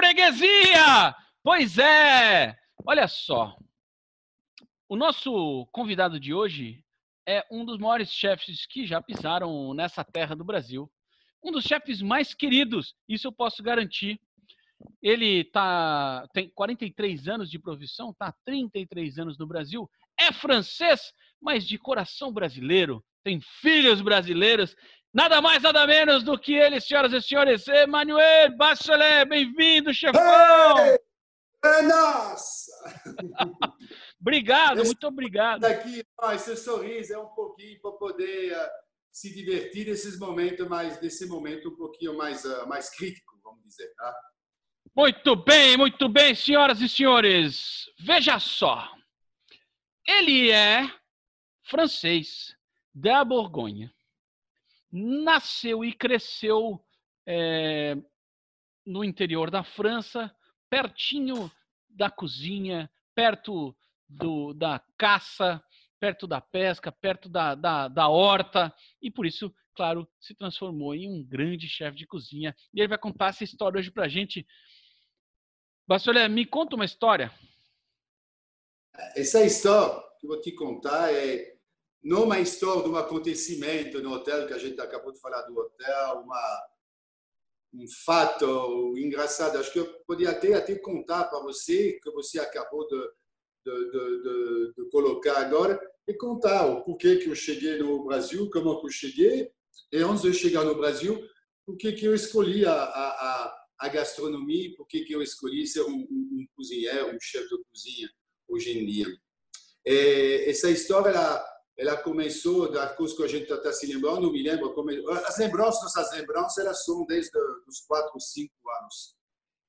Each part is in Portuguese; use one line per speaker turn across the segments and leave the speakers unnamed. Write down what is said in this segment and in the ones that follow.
freguesia! Pois é! Olha só. O nosso convidado de hoje é um dos maiores chefes que já pisaram nessa terra do Brasil. Um dos chefes mais queridos, isso eu posso garantir. Ele tá, tem 43 anos de profissão, está há 33 anos no Brasil, é francês, mas de coração brasileiro, tem filhos brasileiros Nada mais, nada menos do que ele, senhoras e senhores, Emmanuel Bachelet. Bem-vindo, chefão! Hey!
É nossa!
obrigado, muito obrigado.
Aqui, esse sorriso é um pouquinho para poder uh, se divertir nesses momentos, mais desse momento um pouquinho mais, uh, mais crítico, vamos dizer, tá?
Muito bem, muito bem, senhoras e senhores. Veja só. Ele é francês da Borgonha nasceu e cresceu é, no interior da França, pertinho da cozinha, perto do, da caça, perto da pesca, perto da, da, da horta, e por isso, claro, se transformou em um grande chefe de cozinha. E ele vai contar essa história hoje para a gente. Bastolé, me conta uma história.
Essa história que eu vou te contar é não uma história de um acontecimento no hotel, que a gente acabou de falar do hotel, uma, um fato engraçado. Acho que eu podia até, até contar para você, que você acabou de, de, de, de, colocar agora, e contar o porquê que eu cheguei no Brasil, como eu cheguei, e antes de chegar no Brasil, por que eu escolhi a, a, a gastronomia, por que eu escolhi ser um, um, um cozinheiro, um chefe de cozinha hoje em dia. E essa história, ela, ela começou das coisas que a gente está se lembrando, não me lembro como as lembranças, nossas lembranças, elas são desde os quatro, cinco anos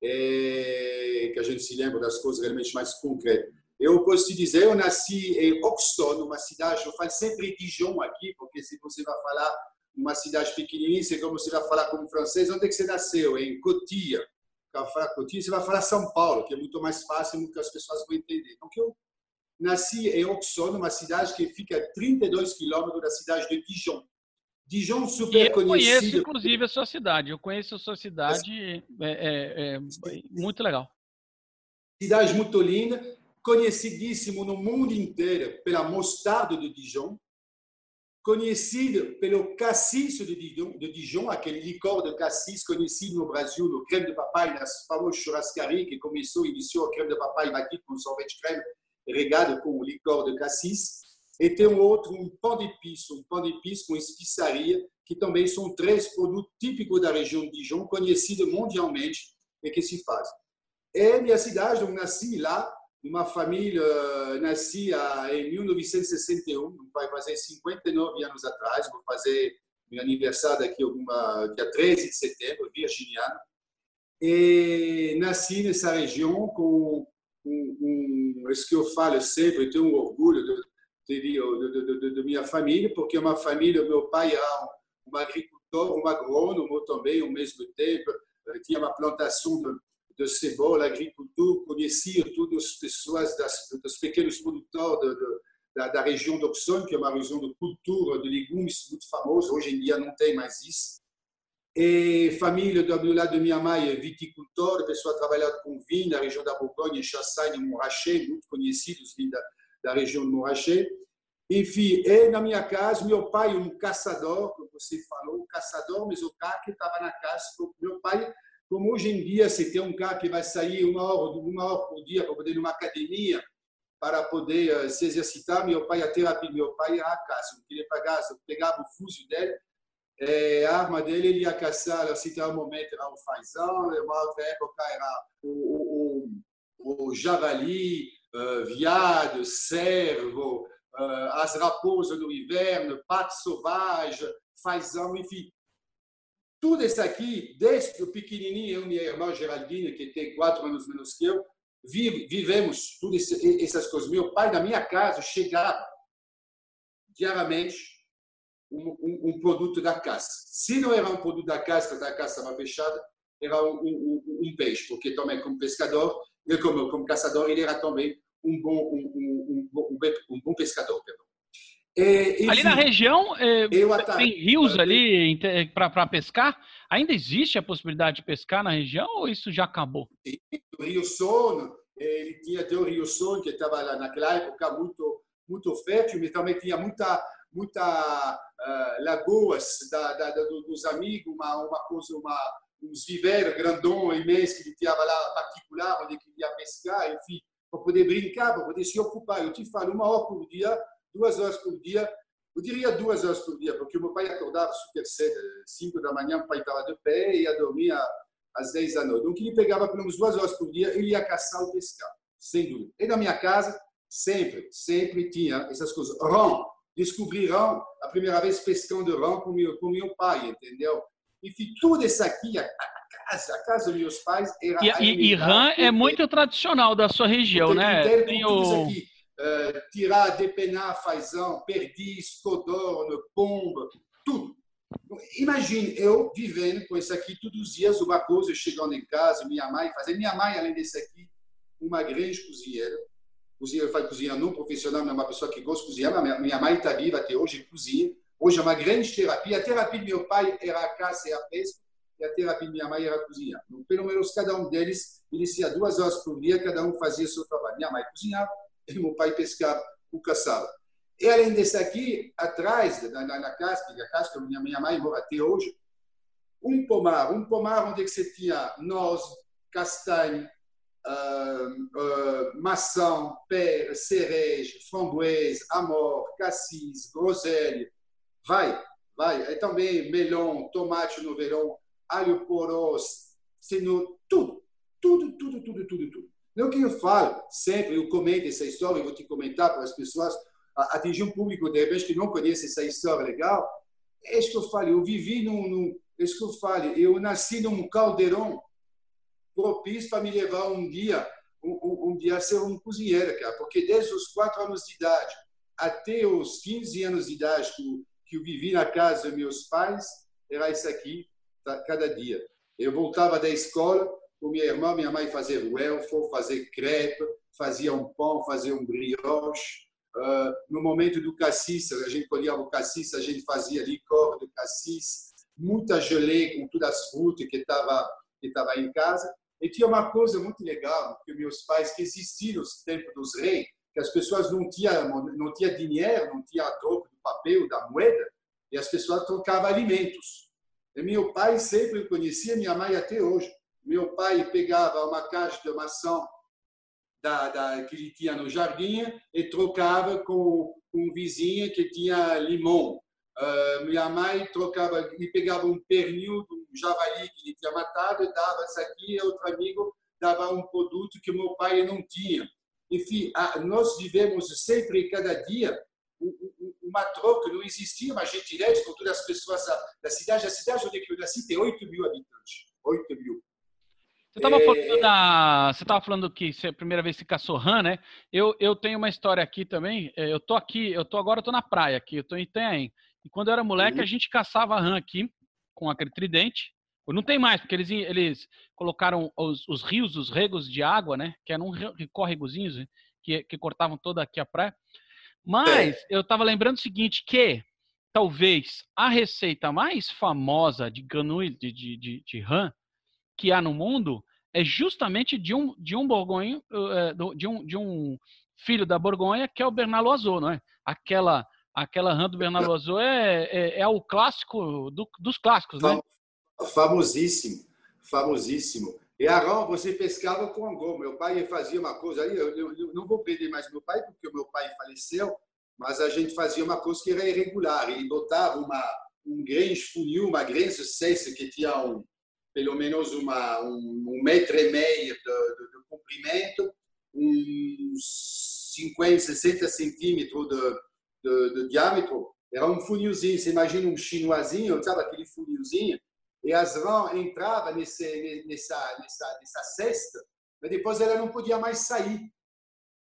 é, que a gente se lembra das coisas realmente mais concretas. Eu posso te dizer, eu nasci em Oxon, uma cidade, eu falo sempre Dijon aqui, porque se você vai falar uma cidade pequenininha, é como você vai falar como francês, onde é que você nasceu? Em Cotia. Para falar Cotia, você vai falar São Paulo, que é muito mais fácil, que as pessoas vão entender. Então, eu nasci em Auxonne, uma cidade que fica a 32 quilômetros da cidade de Dijon. Dijon super
eu
conhecida.
Eu conheço, inclusive, a sua cidade. Eu conheço a sua cidade, é, é, é muito legal.
Cidade muito linda, conhecidíssimo no mundo inteiro pela mostarda de Dijon, conhecido pelo cassis de Dijon, de Dijon, aquele licor de cassis conhecido no Brasil, no creme de papai, nas famosas churrascarias que começou, iniciou a creme de papai batido com sorvete creme regado com licor de cassis, e tem um outro, um pão de piso, um pão de piso com especiaria, que também são três produtos típicos da região de Dijon, conhecidos mundialmente e que se fazem. É minha cidade, eu nasci lá, uma família, nasci em 1961, vai fazer 59 anos atrás, vou fazer meu aniversário daqui alguma dia 13 de setembro, virginiano. E nasci nessa região com um, um, isso que eu falo sempre, eu tenho um orgulho da minha família, porque é uma família, meu pai era um agricultor, um agrônomo também, ao mesmo tempo, tinha uma plantação de, de cebola, agricultura, conhecia todas as pessoas, das, dos pequenos produtores de, de, da, da, região do Oxon, que é uma região de cultura de legumes muito famosa, hoje em dia não tem mais isso. E família do lado de minha mãe é viticultor, pessoa trabalhada com vinho na região da Borgonha, Chassagne e muito conhecidos da, da região de Montrachet. Enfim, e na minha casa, meu pai, um caçador, como você falou, caçador, mas o cara que estava na casa, meu pai, como hoje em dia, se tem um cara que vai sair uma hora, uma hora por dia para poder ir numa academia, para poder uh, se exercitar, meu pai, a terapia, meu pai à casa, não queria pagar, eu pegava o fuzil dele, é, a arma dele ele ia caçar, assim, um momento era o fazão, uma outra época era o, o, o javali, uh, viado, cervo, uh, as raposas do inverno, pato sauvage, fazão, enfim. Tudo isso aqui, desde o pequenininho, eu e minha irmã Geraldine, que tem quatro anos menos que eu, vive, vivemos todas essas coisas. Meu pai, na minha casa, chegava diariamente um, um, um, produto da caça. Se não era um produto da caça, porque a caça estava fechada, era um, um, peixe, porque também como pescador, como, como caçador, ele era também um bom, um, bom, um bom pescador.
É, ali na região, é, tem rios ali para pescar? Ainda existe a possibilidade de pescar na região ou isso já acabou?
Sim, o Rio Sono, ele tinha até o Rio Sono, que estava lá naquela época muito, muito fértil, mas também tinha muita, muita uh, lagoas da, da, dos amigos, uma, uma coisa, uma, uns viveiros grandão, imensos, que ele tinha lá particular, onde ele ia pescar, enfim, para poder brincar, para poder se ocupar. Eu te falo, uma hora por dia, duas horas por dia. Eu diria duas horas por dia, porque o meu pai acordava super cedo, cinco da manhã, o pai estava de pé e ia dormir às dez da noite. Então, ele pegava pelo menos duas horas por dia, ele ia caçar o pescar, sem dúvida. E na minha casa, sempre, sempre tinha essas coisas. Rão, descobri rão, a primeira vez pescando rão com meu, com meu pai, entendeu? Enfim, tudo isso aqui, a, casa, a casa dos meus pais era.
E, e, e rã é muito tradicional da sua região, né?
Tem o... aqui uh, tirar, depenar fazão, perdiz, codorno, pomba, tudo. Imagine eu vivendo com isso aqui todos os dias, uma coisa, chegando em casa, minha mãe fazendo. Minha mãe, além desse aqui, uma grande cozinheira. Cozinheira faz cozinha não profissional, é uma pessoa que gosta de cozinhar, mas minha mãe está viva até hoje, cozinha. Hoje é uma grande terapia. A terapia do meu pai era a caça e a pesca, e a terapia da minha mãe era a cozinhar. Então, pelo menos cada um deles inicia duas horas por dia, cada um fazia seu trabalho. Minha mãe cozinhava, e meu pai pescava o caçava. E além desse aqui, atrás, na, na, na casca, a casca minha, minha mãe mora até hoje, um pomar, um pomar onde você tinha noz, castanha, uh, uh, maçã, pera, cereja, framboesa, amor, cassis, groselha, vai, vai. E também melão, tomate no verão, alho porós, cenoura, tudo, tudo, tudo, tudo, tudo, tudo. Não que eu falo sempre, eu comento essa história, eu vou te comentar para as pessoas atingir um público, de repente, que não conhece essa história legal. É isso que eu falo, eu vivi num, num é isso que eu falo, eu nasci num caldeirão propício para me levar um dia, um, um, dia a ser um cozinheiro, cara, porque desde os quatro anos de idade até os 15 anos de idade que que eu vivi na casa dos meus pais, era isso aqui, tá, cada dia. Eu voltava da escola, com minha irmã, minha mãe fazia welfo, fazer crepe, fazia um pão, fazia um brioche. Uh, no momento do cassis, a gente colhia o cassis, a gente fazia licor de cassis, muita gelée com todas as frutas que estava que estava em casa. E tinha uma coisa muito legal que meus pais que existiram nos tempos dos reis, que as pessoas não tinham não tinha dinheiro, não tinha troco do papel, da moeda, e as pessoas trocavam alimentos. E meu pai sempre conhecia minha mãe até hoje meu pai pegava uma caixa de maçã da, da, que ele tinha no jardim e trocava com um vizinho que tinha limão. Uh, minha mãe trocava, e pegava um pernil do javali que ele tinha matado e dava isso aqui, e outro amigo dava um produto que meu pai não tinha. Enfim, a, nós vivemos sempre, cada dia, uma troca, não existia uma gentileza com todas as pessoas da cidade. A cidade onde eu nasci tem 8 mil habitantes. 8 mil.
Você estava é... falando da, você tava falando que a primeira vez que caçou rã, né? Eu, eu tenho uma história aqui também. É, eu tô aqui, eu tô agora eu tô na praia aqui, eu tô em Itanhaém. E quando eu era moleque, uhum. a gente caçava rã aqui com aquele tridente. Não tem mais, porque eles, eles colocaram os, os rios, os regos de água, né? Que eram córregozinhos né? que, que cortavam toda aqui a praia. Mas é. eu estava lembrando o seguinte, que talvez a receita mais famosa de granule de, de, de, de rã que há no mundo é justamente de um de um borgonho, eh, de um, de um filho da Borgonha, que é o Bernardo Loiseau, não é? Aquela aquela rã do Bernardo Loiseau é, é, é, o clássico do, dos clássicos, né?
Famosíssimo, famosíssimo. E a rã você pescava com angô. Meu pai fazia uma coisa aí, eu, eu, eu não vou perder mais meu pai, porque o meu pai faleceu, mas a gente fazia uma coisa que era irregular. Ele botava uma, um grande funil, uma grande cesta que tinha um, pelo menos uma, um, um metro e meio de, de, de comprimento, uns 50, 60 centímetros de, de, de, diâmetro. Era um funilzinho, você imagina um chinoisinho, sabe aquele funilzinho? E as rãs entravam nesse, nessa, nessa, nessa cesta, mas depois ela não podia mais sair.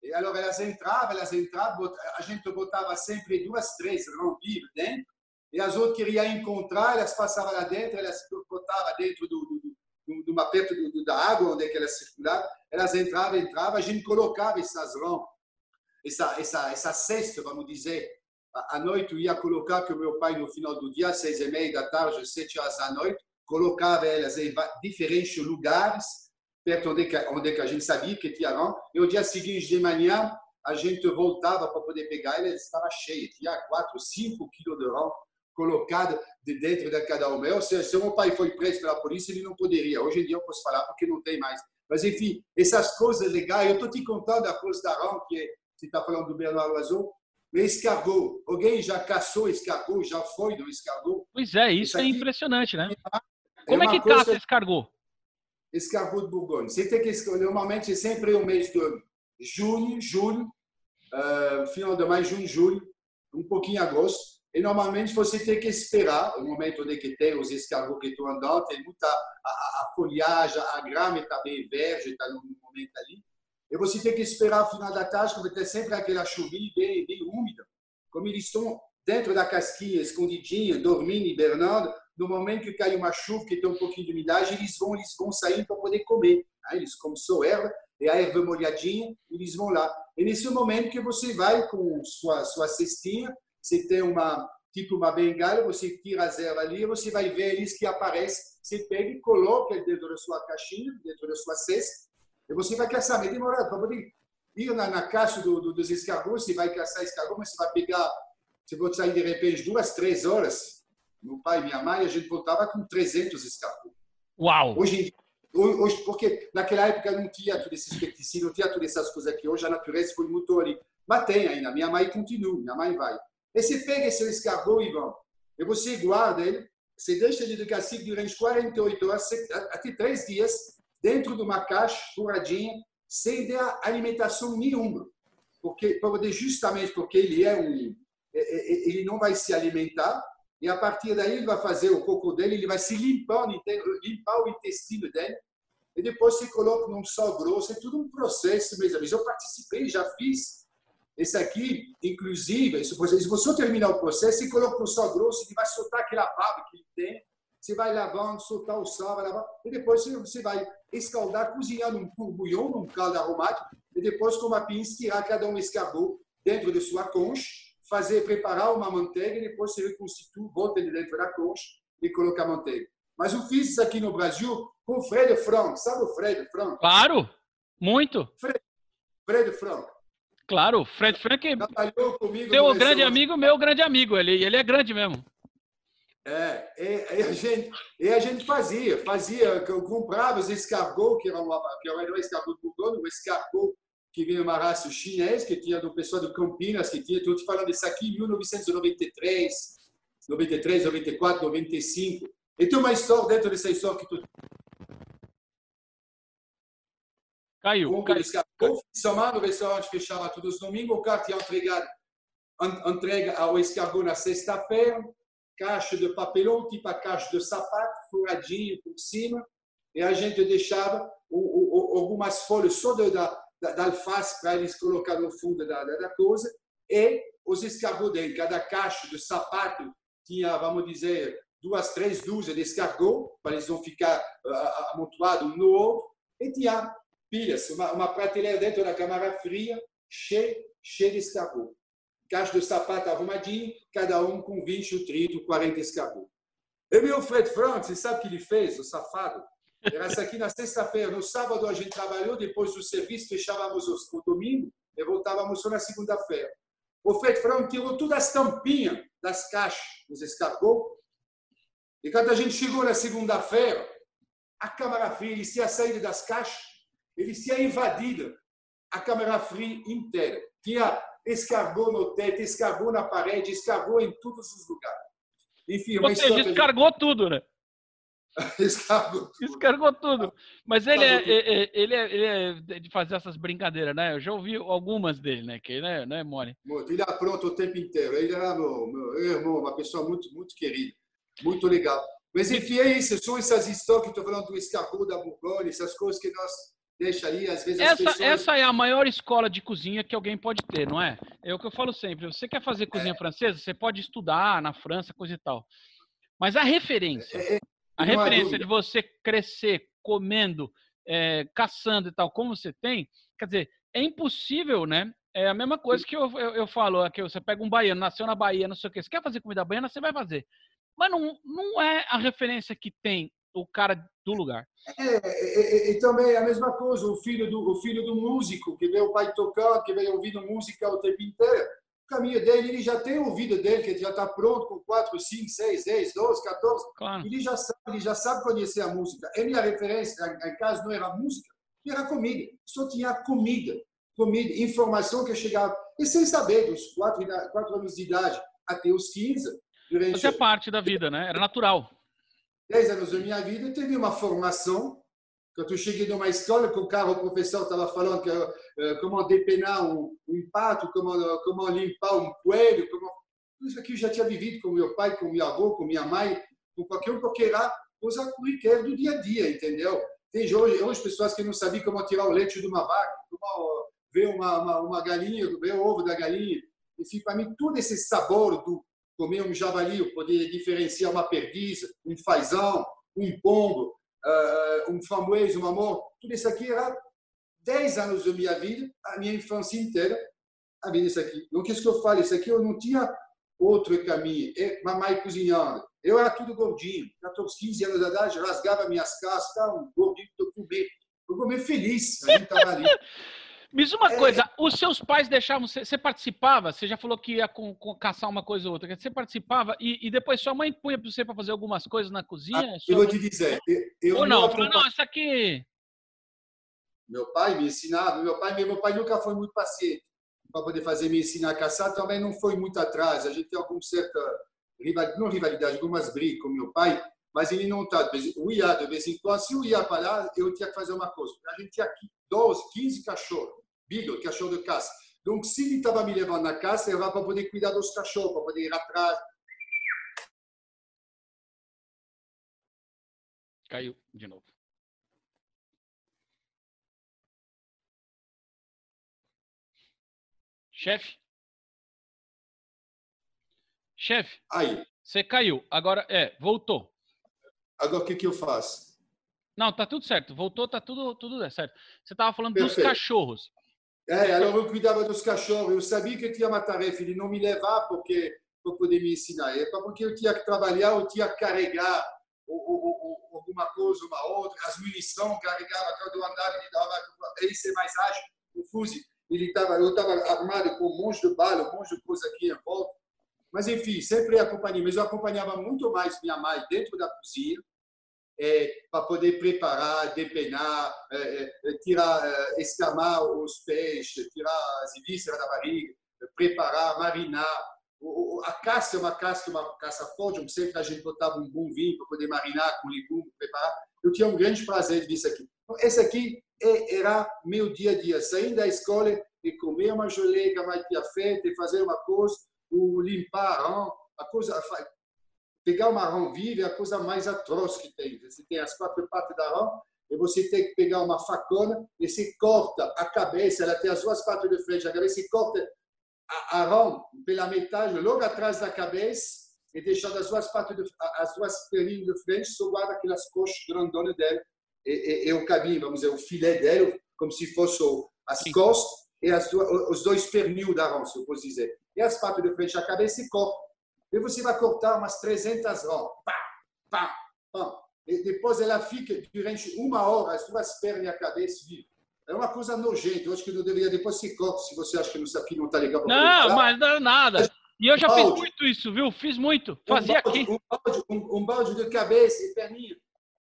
E alors elas entravam, elas entravam, a gente botava sempre duas, três rãs vivas dentro, e as outras queriam encontrar, elas passavam lá dentro, elas botavam dentro do, do, do, do perto da água onde é que elas circulavam, elas entravam, entravam, a gente colocava essas rãs, essa, essa, essa cesta, vamos dizer, à noite, eu ia colocar que o meu pai, no final do dia, seis e meia da tarde, sete horas da noite, colocava elas em diferentes lugares, perto onde, onde a gente sabia que tinha rã. E o dia seguinte, de manhã, a gente voltava para poder pegar ela, estava cheia, tinha 4, 5 quilos de rã colocado de dentro de cada uma. Ou seja, se meu pai foi preso pela polícia, ele não poderia. Hoje em dia eu posso falar porque não tem mais. Mas, enfim, essas coisas legais. Eu estou te contando a coisa da rã, que é, você está falando do Bernardo Azul, mas escargot. Alguém já caçou escargot? Já foi no escargot?
Pois é, isso, isso é impressionante, né? É Como é que coisa... caça escargot?
Escargot de Bourgogne. Você tem que escolher, normalmente, é sempre o mês de junho, julho, uh, final de maio, junho, julho, um pouquinho agosto. E normalmente você tem que esperar o momento de que tem os escargots que estão andando, tem muita a, a folhagem, a grama está bem verde, está no momento ali. E você tem que esperar o final da tarde, porque tem sempre aquela chuvinha bem, bem úmida. Como eles estão dentro da casquinha, escondidinha, dormindo, hibernando, no momento que cai uma chuva, que tem um pouquinho de umidade, eles vão, eles vão sair para poder comer. Eles comem só erva, e a erva molhadinha, eles vão lá. E nesse momento que você vai com sua, sua cestinha, você tem uma tipo uma bengala, você tira as ervas ali, você vai ver eles que aparecem, você pega e coloca dentro da sua caixinha, dentro da sua cesta, e você vai caçar. Mas demorado, para poder ir na, na caixa do, do, dos escargots, você vai caçar escargot, mas você vai pegar, você vai sair de repente duas, três horas. Meu pai e minha mãe, a gente voltava com 300 escargots.
Uau!
Hoje, hoje, porque naquela época não tinha todos esses pesticidas, não tinha todas essas coisas aqui. Hoje a natureza foi muito ali. Mas tem ainda. Minha mãe continua, minha mãe vai. E você pega esse escargot, Ivan, e você guarda ele, você deixa ele de cacique durante 48 horas, até três dias, dentro de uma caixa furadinha, sem dar alimentação nenhuma. Porque, justamente porque ele é um. Ele não vai se alimentar, e a partir daí ele vai fazer o cocô dele, ele vai se limpar, limpar o intestino dele, e depois se coloca num sal grosso. É tudo um processo, meus amigos. Eu participei, já fiz esse aqui, inclusive, se você terminar o processo, você coloca no sal grosso, ele vai soltar aquela baba que ele tem, você vai lavando, soltar o sal, vai lavar, e depois você vai escaldar, cozinhar num bouillon, num caldo aromático, e depois com uma pinça tirar cada um escargot dentro de sua concha, fazer, preparar uma manteiga, e depois você reconstitui, volta ele dentro da concha e coloca a manteiga. Mas eu fiz isso aqui no Brasil com o Fred Frank. Sabe o Fred Frank?
Claro, muito.
Fred, Fred Frank.
Claro, Fred Frank é teu grande amigo, meu grande amigo. Ele, ele é grande mesmo.
É, e, e, a gente, e a gente fazia, fazia, eu comprava os escargots, que era que era um escargot burgônio, um escargot que vinha uma raça chinesa, que tinha do pessoal de Campinas, que tinha, estou te falando disso aqui em 1993, 93, 94, 95. E tem uma história dentro dessa história que tu
Caiu.
Um caiu. caiu. Somando o restaurante fechava todos os domingos, o cara tinha entregado, entrega ao escargot na sexta-feira, caixa de papelão, tipo a caixa de sapato, furadinho por cima, e a gente deixava o, o, algumas folhas só da, da, da alface para eles colocar no fundo da, da, coisa, e os escargots dentro. Cada caixa de sapato tinha, vamos dizer, duas, três dúzias de escargot, para eles não ficar uh, amontoados um no outro, e tinha pilhas, uma, uma prateleira dentro da câmara fria, cheia, cheia de escargot. Caixa de sapato arrumadinho, cada um com 20, 30, 40 escargot. E meu Fred Frank, você sabe o que ele fez, o safado? Era isso aqui na sexta-feira. No sábado a gente trabalhou, depois do serviço fechávamos o domingo e voltávamos só na segunda-feira. O Fred Frank tirou todas as tampinhas das caixas dos escargot. E quando a gente chegou na segunda-feira, a câmara fria, eles tinham saído das caixas ele tinha invadido a câmara fria inteira. Tinha escargou no teto, escargou na parede, escargou em todos os lugares.
Enfim, Ou seja, descargou de... tudo, né?
Escargou tudo.
Escargou tudo. Mas ele é, é, é, ele, é, ele é de fazer essas brincadeiras, né? Eu já ouvi algumas dele, né? Que, né, né Mone?
Ele apronta o tempo inteiro. Ele era meu, meu irmão, uma pessoa muito, muito querida. Muito legal. Mas, enfim, é isso. São essas histórias que estou falando do escargot da Bourgogne, essas coisas que nós deixa aí, às vezes
essa,
pessoas...
essa é a maior escola de cozinha que alguém pode ter, não é? É o que eu falo sempre. Você quer fazer cozinha é. francesa, você pode estudar na França, coisa e tal. Mas a referência, é, é, a referência de você crescer comendo, é, caçando e tal, como você tem, quer dizer, é impossível, né? É a mesma coisa que eu, eu, eu falo, que você pega um baiano, nasceu na Bahia, não sei o quê. Você quer fazer comida baiana, você vai fazer. Mas não, não é a referência que tem o cara do lugar.
É, e, e, e, também a mesma coisa, o filho do o filho do músico que vê o pai tocando, que vem ouvindo música o tempo inteiro. O caminho dele, ele já tem o ouvido dele, que já está pronto com 4, 5, 6, 10, 12, 14. Claro. Ele já sabe, ele já sabe conhecer a música. E minha referência, em casa, não era música, era comida. Só tinha comida, comida, informação que chegava. E sem saber, dos 4, 4 anos de idade até os 15.
Durante... Fazia parte da vida, né? Era natural.
10 anos da minha vida, eu tive uma formação. Quando eu cheguei numa escola, com o carro, o professor estava falando que, uh, como depenar um, um, pato, como, como limpar um coelho, como... tudo isso aqui eu já tinha vivido com meu pai, com meu avô, com minha mãe, com qualquer um, porque era coisa corriqueira do dia a dia, entendeu? Tem hoje, hoje pessoas que não sabiam como tirar o leite de uma vaca, como ver uma, uma, uma galinha, ver o ovo da galinha. Enfim, para mim, todo esse sabor do comer um javali, eu poder diferenciar uma perdiz, um fazão, um pombo, uh, um framboesa, um amor. Tudo isso aqui era 10 anos da minha vida, a minha infância inteira, a vida isso aqui. Não quis que eu fale, isso aqui eu não tinha outro caminho. É mamãe cozinhando. Eu era tudo gordinho. 14, 15 anos de idade, rasgava minhas cascas, um gordinho do comer. Eu comer feliz. A gente estava ali.
Me diz uma é... coisa, os seus pais deixavam, você, você, participava? Você já falou que ia com, com, caçar uma coisa ou outra. Você participava e, e depois sua mãe punha para você para fazer algumas coisas na cozinha? Ah,
eu vou te dizer. Eu,
ou não? Não, não, isso aqui...
Meu pai me ensinava, meu pai, meu pai nunca foi muito paciente para poder fazer me ensinar a caçar, também não foi muito atrás. A gente tem alguma certa rivalidade, não rivalidade, algumas brigas com meu pai, mas ele não está. Eu ia de vez em quando, se eu ia para lá, eu tinha que fazer uma coisa. A gente tinha aqui 12, 15 cachorros. Beagle, cachorro de caça. Donc, se ele estava me levando na caça, era para poder cuidar dos cachorros, para poder ir atrás.
Caiu de novo. Chefe? Chefe?
Aí.
Você caiu. Agora, é, voltou.
Agora, o que, que eu faço?
Não, tá tudo certo. Voltou, tá tudo, tudo certo. Você estava falando Perfeito. dos cachorros.
É, alors eu cuidava dos cachorros. Eu sabia que tinha uma tarefa de não me levar porque para poder me ensinar. É porque eu tinha que trabalhar, eu tinha que carregar alguma coisa, uma outra, as munições, carregava quando eu andava, ele dava, ele ser mais ágil, o fuzil, ele tava, eu estava armado com um monte de bala, um monte de coisa aqui em volta. Mas, enfim, sempre acompanhei. Mas eu acompanhava muito mais minha mãe dentro da cozinha, é, para poder preparar, depenar, é, é, tirar, é, escamar os peixes, tirar as vísceras da barriga, preparar, marinar. O, a caça é uma caça, uma caça forte, sempre a gente botava um bom vinho para poder marinar com legumes, preparar. Eu tinha um grande prazer disso aqui. Então, esse aqui é, era meu dia a dia, saindo da escola e comer uma gelée que a mãe tinha feito, e fazer uma coisa, o limpar a coisa, Pegar o marrom vivo é a coisa mais atroz que tem. Você tem as quatro patas da rã e você tem que pegar uma facona e você corta a cabeça, ela tem as duas patas de frente, a cabeça, e corta a, rã pela metade, logo atrás da cabeça, e deixando as duas patas, de, as duas perninhas de frente, só guarda aquelas coxas grandonas dela e, e, e, o caminho, vamos dizer, o filé dela, como se fosse as costas e as, os dois pernil da rã, se eu posso dizer. E as patas de frente, a cabeça, e corta e você vai cortar umas 300 horas. Pá, pá, pá. E depois ela fica durante uma hora, as duas pernas e a cabeça viva. É uma coisa nojenta. Eu acho que não deveria. Depois se corta se você acha que não, aqui não está legal.
Não, mas não é nada. E eu já um fiz muito isso, viu? Fiz muito. Fazia
um balde,
aqui.
Um balde, um, um balde, de cabeça e perninha,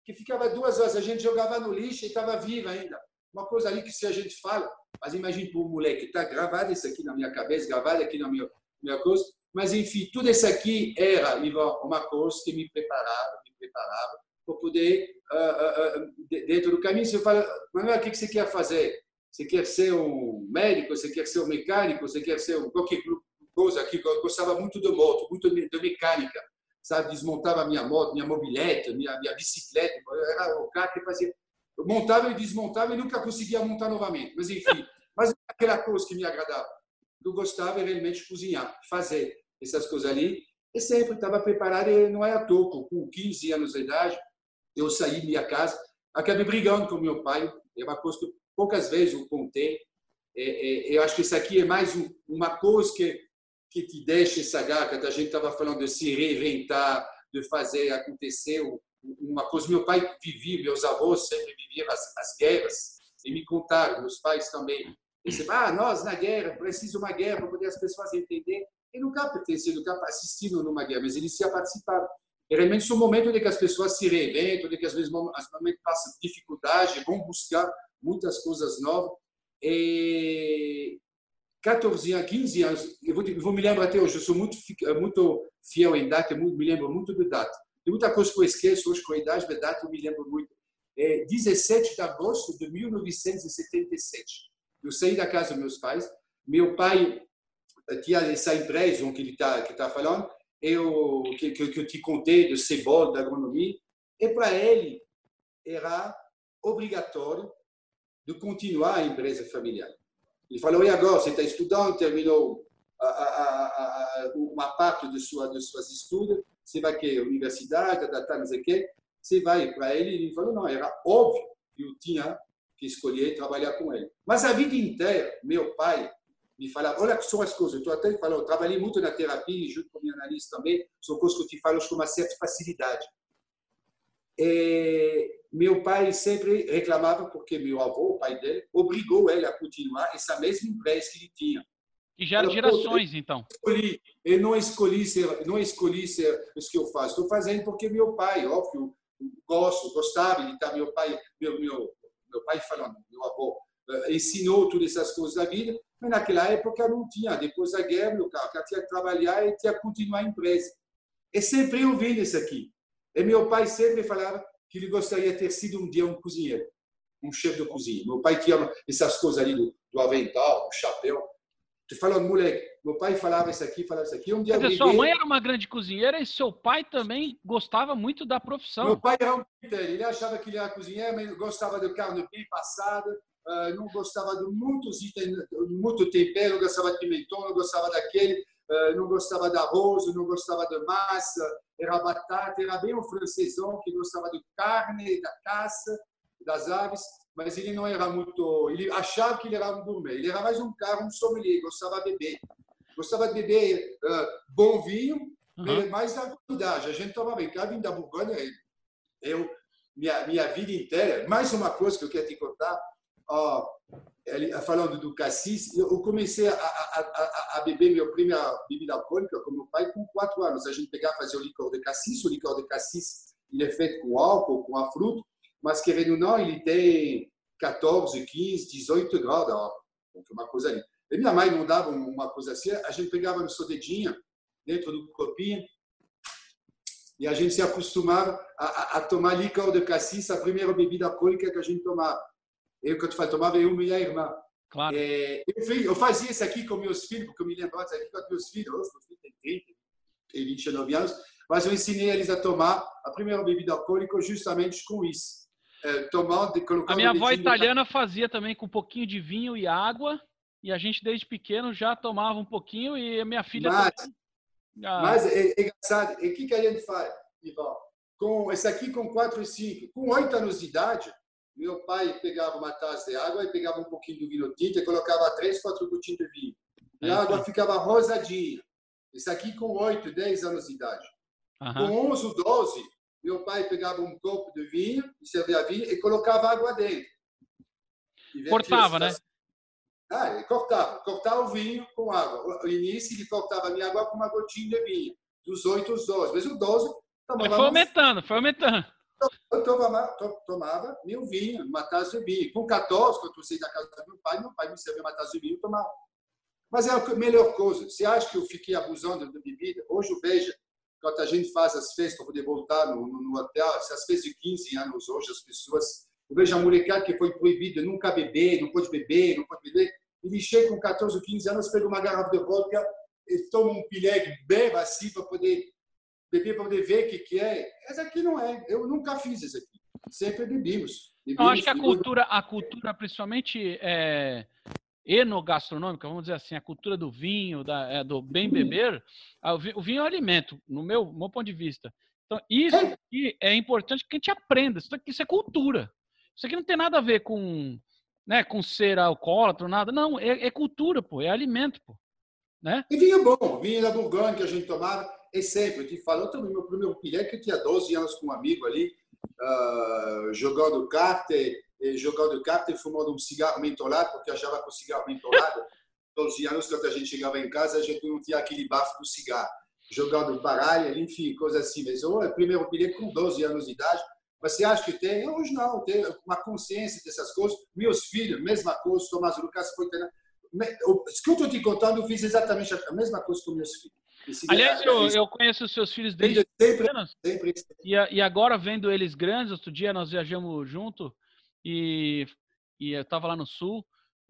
que ficava duas horas. A gente jogava no lixo e estava viva ainda. Uma coisa ali que se a gente fala, mas imagine para um moleque, está gravado isso aqui na minha cabeça, gravado aqui na minha, minha coisa. Mas, enfim, tudo isso aqui era, uma coisa que me preparava, me preparava para poder, uh, uh, dentro do caminho, você fala, Manuel, o que você quer fazer? Você quer ser um médico? Você quer ser um mecânico? Você quer ser um, qualquer coisa aqui? Eu gostava muito de moto, muito de mecânica, sabe? Desmontava minha moto, minha mobilete, minha, minha bicicleta. Era o cara que fazia. Eu montava e desmontava e nunca conseguia montar novamente. Mas, enfim, mas aquela coisa que me agradava. Eu gostava realmente de cozinhar, fazer essas coisas ali. E sempre estava preparado, e não é à toa, com 15 anos de idade, eu saí da minha casa, acabei brigando com meu pai, é uma coisa que poucas vezes eu contei, É, é, eu acho que isso aqui é mais um, uma coisa que, que te deixa essa garra. A gente estava falando de se reinventar, de fazer acontecer uma coisa. Meu pai vivia, meus avós sempre viviam as, as guerras e me contaram, meus pais também. Eles ah, nós na guerra, precisa uma guerra para poder as pessoas entender. Eu nunca pertenci, nunca assisti numa guerra, mas eles se participaram. E realmente é um momento em que as pessoas se reinventam, em que às vezes momento passam dificuldade, vão buscar muitas coisas novas. E 14 anos, 15 anos, eu vou, eu vou me lembrar até hoje, eu sou muito, muito fiel em data, me lembro muito de data. Tem muita coisa que eu esqueço hoje com a idade, mas data eu me lembro muito. É 17 de agosto de 1977. Eu saí da casa dos meus pais, meu pai tinha essa empresa que ele está tá falando, eu, que, que, eu te contei do CEBOL, da agronomia, e para ele era obrigatório de continuar a empresa familiar. Ele falou, e agora, você está estudando, terminou a, a, a, uma parte de, sua, de suas estudos, você vai que universidade, data, não sei o quê, você vai para ele, ele falou, não, era óbvio que eu tinha que escolher trabalhar com ele. Mas a vida inteira, meu pai me falava, olha que são as coisas, eu até falando, eu trabalhei muito na terapia, junto com o meu analista também, são coisas que eu te falo com uma certa facilidade. E meu pai sempre reclamava porque meu avô, o pai dele, obrigou ele a continuar essa mesma empresa que ele tinha.
E já era gerações, então.
Escolhi, eu não escolhi ser, não escolhi ser isso que eu faço. Estou fazendo porque meu pai, óbvio, gosto, gostava, ele tá meu pai, meu pai falando, meu avô eh, ensinou todas essas coisas da vida mas naquela época não tinha. Depois da guerra, meu cara, tinha que trabalhar e tinha que continuar a empresa. E sempre eu vendo isso aqui. E meu pai sempre falava que ele gostaria de ter sido um dia um cozinheiro, um chefe de cozinha. Meu pai tinha essas coisas ali do, do avental, do chapéu. Te falando, moleque, meu pai falava isso aqui, falava isso aqui. Um dia
Quer dizer, sua mãe era uma grande cozinheira e seu pai também gostava muito da profissão.
Meu pai era um ele achava que ele era cozinheiro, mas gostava de carne bem passada, ah, não gostava de muitos itens, muito tempero, não gostava de pimentão, não gostava daquele, ah, não gostava de arroz, não gostava de massa, era batata, era bem um francesão que gostava de carne, da caça, das aves, mas ele não era muito, ele achava que ele era um gourmet, ele era mais um cara, um sommelier, gostava de beber, gostava de beber uh, bom vinho, uhum. mais da qualidade, a gente tomava em casa, vinho da Borgonha, eu, minha, minha vida inteira, mais uma coisa que eu quero te contar, ó, falando do cassis, eu comecei a, a, a, beber minha primeira bebida alcoólica com meu pai com quatro anos. A gente pegava fazer o licor de cassis. O licor de cassis ele é feito com álcool, com a fruta, mas querendo ou não, ele tem 14, 15, 18 graus álcool. Então, uma coisa ali. E minha mãe não dava uma coisa assim, a gente pegava no seu dedinho, dentro do copinho, e a gente se acostumava a, a, a tomar licor de cassis, a primeira bebida alcoólica que a gente tomava. Eu, que eu te falei, tomava eu minha irmã.
Claro.
É, eu, eu, fazia isso aqui com meus filhos, porque eu me lembro disso aqui com meus filhos. Meus filhos têm 30 e 29 anos. Mas eu ensinei eles a tomar a primeira bebida alcoólica justamente com isso. É, tomando,
a minha avó italiana fazia também com um pouquinho de vinho e água. E a gente, desde pequeno, já tomava um pouquinho. E a minha filha.
Mas, também... ah. mas é, é engraçado. E o que, que a gente faz, Ivan? Com, esse aqui com 4 e 5. Com 8 anos de idade, meu pai pegava uma taça de água e pegava um pouquinho do vinho tinto e colocava três, quatro gotinhas de vinho. E a água ficava rosadinha. Isso aqui com 8, 10 anos de idade. Uhum. Com 11, 12, meu pai pegava um copo de vinho, servia vinho e colocava água dentro.
Cortava, né?
Ah, ele cortava. Cortava o vinho com água. No início, ele cortava a minha água com uma gotinha de vinho. Dos 8 aos 12. Mas o 12...
Tomava foi aumentando, foi aumentando.
Eu tomava, tomava meu vinho, uma taça de vinho. Com 14, quando eu saí da casa do meu pai, meu pai me serviu uma taça de vinho e tomava. Mas é a melhor coisa. Você acha que eu fiquei abusando da bebida? Hoje eu vejo, quando a gente faz as festas para poder voltar no, no, no hotel, essas festas de 15 anos hoje, as pessoas. Eu vejo a molecada que foi proibida nunca beber, não pode beber, não pode beber. Ele chega com 14, 15 anos, pega uma garrafa de vodka e toma um pileg, beba assim para poder beber para poder ver o que, que é. Essa aqui não é. Eu nunca fiz isso aqui. Sempre bebimos. bebimos
Eu acho que a cultura, a cultura principalmente é, enogastronômica, vamos dizer assim, a cultura do vinho, da, é, do bem beber, o vinho é um alimento, no meu, meu ponto de vista. Então, isso é. aqui é importante que a gente aprenda. Isso aqui isso é cultura. Isso aqui não tem nada a ver com né, com ser alcoólatra, nada. Não, é, é, cultura, pô, é alimento, pô. Né?
E vinho bom, vinho da Bourgogne que a gente tomava, é sempre, eu te falo, eu também, meu primeiro pilé que eu tinha 12 anos com um amigo ali, uh, jogando carta, e, e jogando carta e fumando um cigarro mentolado, porque achava que o cigarro mentolado, 12 anos, quando a gente chegava em casa, a gente não tinha aquele bafo do cigarro. Jogando baralho, enfim, coisas assim. Mas o primeiro pilé com 12 anos de idade, você acha que tem? Hoje não, tem uma consciência dessas coisas. Meus filhos, mesma coisa, Tomás Lucas foi. O que eu estou te contando, eu fiz exatamente a mesma coisa com meus filhos.
Aliás, eu, eu conheço os seus filhos desde sempre, sempre. E, e agora, vendo eles grandes, outro dia nós viajamos junto e, e eu estava lá no Sul.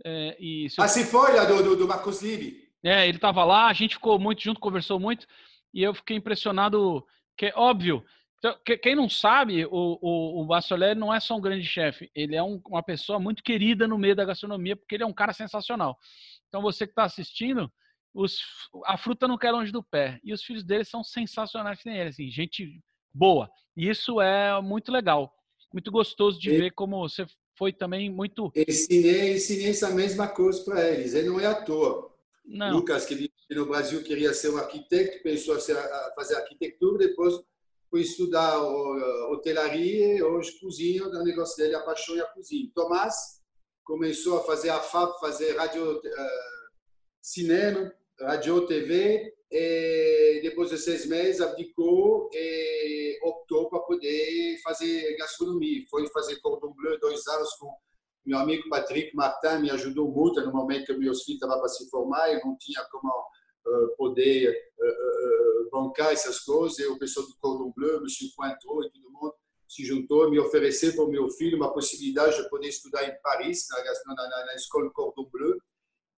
É, e
seu... Ah, se foi lá do, do, do Marcos Live.
É, ele estava lá, a gente ficou muito junto, conversou muito, e eu fiquei impressionado, que é óbvio, então, quem não sabe, o, o, o não é só um grande chefe, ele é um, uma pessoa muito querida no meio da gastronomia, porque ele é um cara sensacional. Então, você que está assistindo, os, a fruta não quer longe do pé. E os filhos dele são sensacionais, que nem ele, assim, gente boa. E isso é muito legal, muito gostoso de e, ver como você foi também muito.
Ensinei, ensinei essa mesma coisa para eles, e não é à toa. Não. Lucas, que no Brasil queria ser um arquiteto, pensou a fazer arquitetura, depois foi estudar hotelaria e hoje cozinha, o negócio dele, a paixão e a cozinha. Tomás começou a fazer a FAP, fazer rádio, uh, cinema, rádio, TV, e depois de seis meses abdicou e optou para poder fazer gastronomia. Foi fazer cordon bleu dois anos com meu amigo Patrick Martin, me ajudou muito no momento que meus filhos estavam para se formar, eu não tinha como uh, poder uh, uh, bancar essas coisas. E o pessoal do Cordon Bleu, Monsieur Pointeau e todo mundo se juntou, me ofereceu para o meu filho uma possibilidade de poder estudar em Paris, na, na, na escola Cordon Bleu.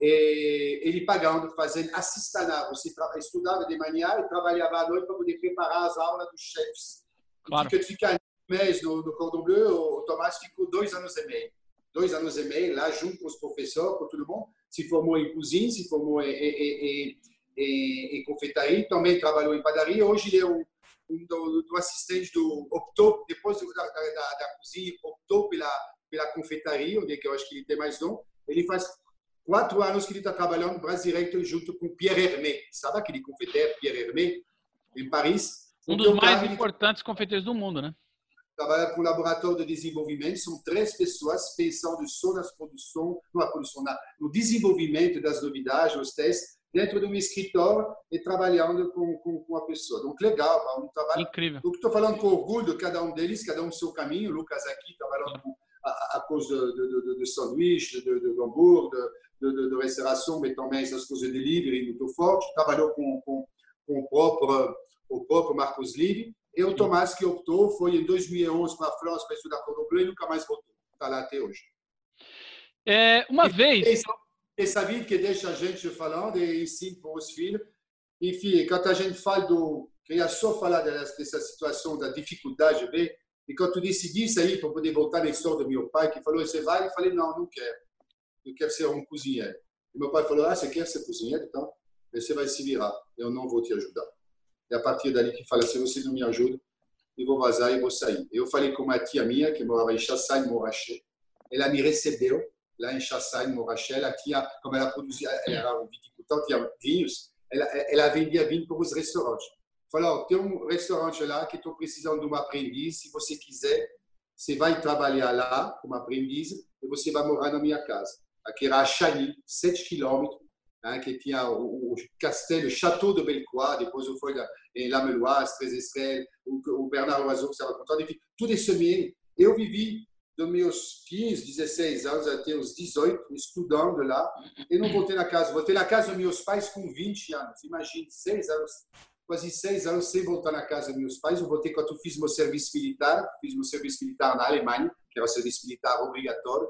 Ele pagando, fazendo assistana. Você estudava de manhã e trabalhava à noite para poder preparar as aulas dos chefes. Claro. Porque ficar um mês no, no Cordon Bleu, o Tomás ficou dois anos e meio. Dois anos e meio lá, junto com os professores, com todo mundo. Se formou em cozinha, se formou em, em, em, em confeitaria, também trabalhou em padaria. Hoje ele é um, um do, do, assistente do optou depois da, da, da, cozinha, optou pela pela confeitaria, onde é eu acho que ele tem mais dom. Ele faz quatro anos que ele está trabalhando no Brasil direito junto com Pierre Hermé. Sabe aquele confeiteiro Pierre Hermé, em Paris?
Um dos mais importantes confeiteiros do mundo, né?
Trabalha com o laboratório de desenvolvimento. São três pessoas pensando só nas produção, na produção, no desenvolvimento das novidades, os testes, dentro de um escritório e trabalhando com, com, com a pessoa. Então, legal, um trabalho.
Incrível.
Eu estou falando com orgulho de cada um deles, cada um seu caminho. O Lucas aqui trabalhando com a, a cause do, do, do, do sanduíche, do, do hambúrguer, de, de, restauração, mas também essas coisas de delivery muito forte. Trabalhou com, com, com o, próprio, o próprio Marcos Live. E o Tomás, que optou, foi em 2011 para a França para estudar Cordon Bleu e nunca mais voltou. Está lá até hoje.
É, uma e, vez.
Essa vida que deixa a gente falando e ensina para os filhos. Enfim, quando a gente fala do. Queria só falar dessa situação da dificuldade, ver. E quando tu decidi sair para poder voltar na história do meu pai, que falou: Você vai? Eu falei: Não, não quero eu quero ser um cozinheiro. E meu pai falou, ah, você quer ser cozinheiro? Então, você vai se virar, eu não vou te ajudar. E a partir dali que fala, se você não me ajuda, eu vou vazar e vou sair. Eu falei com uma tia minha, que morava em Chassagne, Morachet. Ela me recebeu lá em Chassagne, Morachet. Ela tinha, como ela produzia, ela era um viticultor, tinha vinhos, ela, ela vendia vinho para os restaurantes. Falou, tem um restaurante lá que estou precisando de uma aprendiz, se você quiser, você vai trabalhar lá como aprendiz e você vai morar na minha casa que era a Chani, 7 quilômetros, né, que tinha o, o castelo, o Château de depois eu fui em Lameloise, Três Estrelas, o, o Bernard Oiseau que estava contando, enfim, tudo esse meio. Eu vivi dos meus 15, 16 anos até os 18, estudando lá, e não voltei na casa. Voltei na casa dos meus pais com 20 anos. Imagine, 6 anos, quase 6 anos sem voltar na casa dos meus pais. Eu voltei quando eu fiz meu serviço militar, fiz meu serviço militar na Alemanha, que era o serviço militar obrigatório.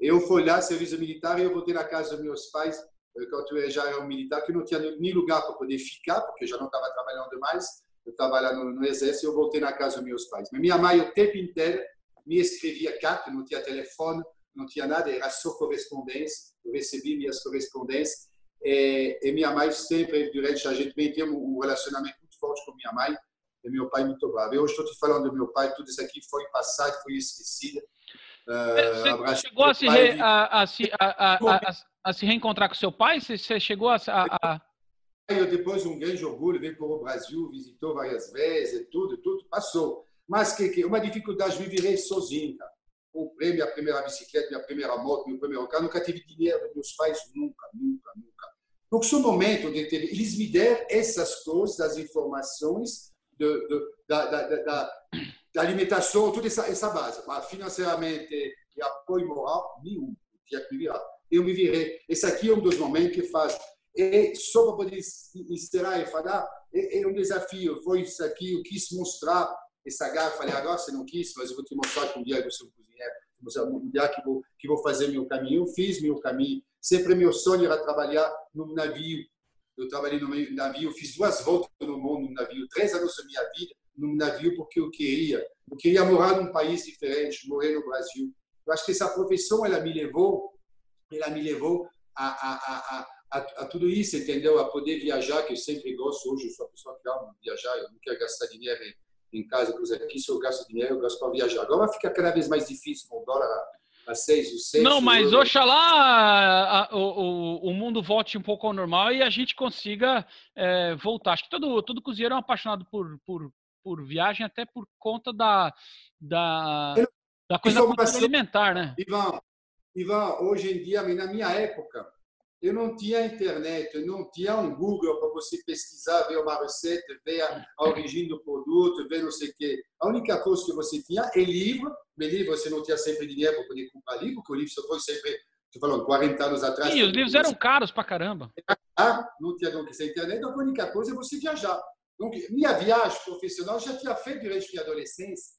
Eu fui lá, serviço militar, e eu voltei na casa dos meus pais, eh, quando eu já era um militar, que não tinha nem lugar para poder ficar, porque eu já não estava trabalhando mais. Eu estava lá no, no exército eu voltei na casa dos meus pais. Mas minha mãe, o tempo inteiro, me escrevia carta, não tinha telefone, não tinha nada, era só correspondência. Eu recebi minhas correspondências. E, e minha mãe sempre, durante a gente bem tem um relacionamento muito forte com minha mãe e meu pai muito bravo. Eu estou te falando do meu pai, tudo isso aqui foi passado, foi esquecido.
Uh, você chegou a se, re, a, a, se, a, a, se reencontrar com seu pai? Você, você chegou a, a...
Eu depois um grande orgulho, veio para o Brasil, visitou várias vezes, tudo, tudo passou. Mas que, que uma dificuldade, me virei sozinho. Cara. Comprei minha primeira bicicleta, minha primeira moto, meu primeiro carro. Nunca tive dinheiro dos meus pais, nunca, nunca, nunca. Donc, ce momento de ter, eles me deram essas coisas, as informações de, de, da, da, da, da, alimentação, toda essa, essa base. Mas financeiramente e apoio moral, nenhum. Tinha que me. Eu me virei. Esse aqui é um dos momentos que faz. E só para poder encerrar e falar, é, é um desafio. Foi isso aqui, eu quis mostrar essa garra. Falei, agora você não quis, mas eu vou te mostrar que um dia eu sou cozinheiro. Um dia que vou, que vou fazer meu caminho. Eu fiz meu caminho. Sempre meu sonho era trabalhar num navio. Eu trabalhei no navio, fiz duas voltas no mundo no navio, três anos da minha vida num navio porque eu queria. Eu queria morar num país diferente, morrer no Brasil. Eu acho que essa profissão ela me levou, ela me levou a, a, a, a, a tudo isso, entendeu? A poder viajar, que eu sempre gosto. Hoje eu sou uma pessoa que ama viajar, eu não quero gastar dinheiro em, em casa, coisa aqui. Se eu gasto dinheiro, eu gasto para viajar. Agora fica cada vez mais difícil com o dólar a seis, seis.
Não, mas eu... oxalá o, o, o mundo volte um pouco ao normal e a gente consiga é, voltar. Acho que todo, todo cozinheiro é um apaixonado por, por, por viagem, até por conta da, da, da coisa alimentar, né?
Ivan, Ivan, hoje em dia, na minha época, eu não tinha internet, eu não tinha um Google para você pesquisar, ver uma receita, ver a, a origem do produto, ver não sei o quê. A única coisa que você tinha é livro. Mas livro você não tinha sempre dinheiro para poder comprar livro, porque o livro só foi sempre, estou falando, 40 anos atrás.
Sim, os livros eram caros para caramba.
Ah, não tinha donc essa internet, então a única coisa é você viajar. Donc, minha viagem profissional já tinha feito durante minha adolescência,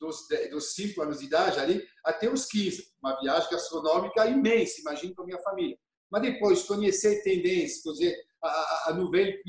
dos, dos 5 anos de idade ali, até os 15. Uma viagem gastronômica imensa, imagino com a minha família. Mas depois, conhecer tendências, dizer, a, a, a nouvelle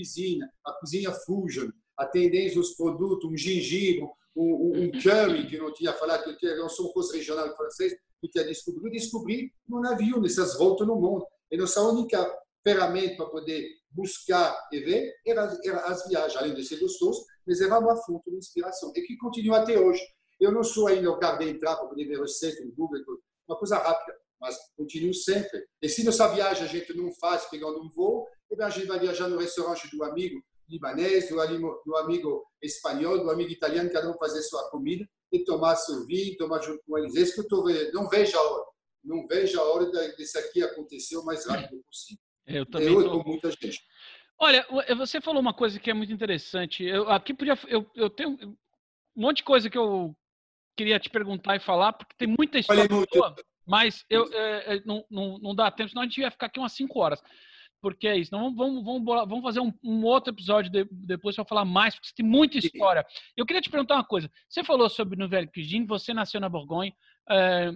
a cozinha fusion, a tendência dos produtos, um gengibre, um, um, curry, que não tinha falado, que não são coisas regionais francês, que tinha descobrido, descobri no navio, nessas voltas no mundo. E nossa única ferramenta para poder buscar e ver era, era as viagens, além de ser gostoso, mas era uma fonte de inspiração, e que continua até hoje. Eu não sou ainda o cara de entrar para poder ver receita no Google, uma coisa rápida mas continuo sempre. E se nossa viagem a gente não faz pegando um voo, então a gente vai viajar no restaurante do amigo libanês, do amigo, do amigo espanhol, do amigo italiano, cada um fazer sua comida e tomar seu vinho, tomar junto com eles. É isso que eu estou vendo. Não vejo a hora. Não vejo a hora desse aqui acontecer o mais rápido possível.
Eu também eu, tô... muita gente. Olha, você falou uma coisa que é muito interessante. Eu aqui podia, eu, eu tenho um monte de coisa que eu queria te perguntar e falar, porque tem muita história boa. Mas eu, é, é, não, não, não dá tempo, senão a gente ia ficar aqui umas 5 horas. Porque é isso. Então vamos, vamos, vamos fazer um, um outro episódio de, depois para falar mais, porque tem muita história. Eu queria te perguntar uma coisa. Você falou sobre Nouvelle Cuisine, você nasceu na Borgonha, é,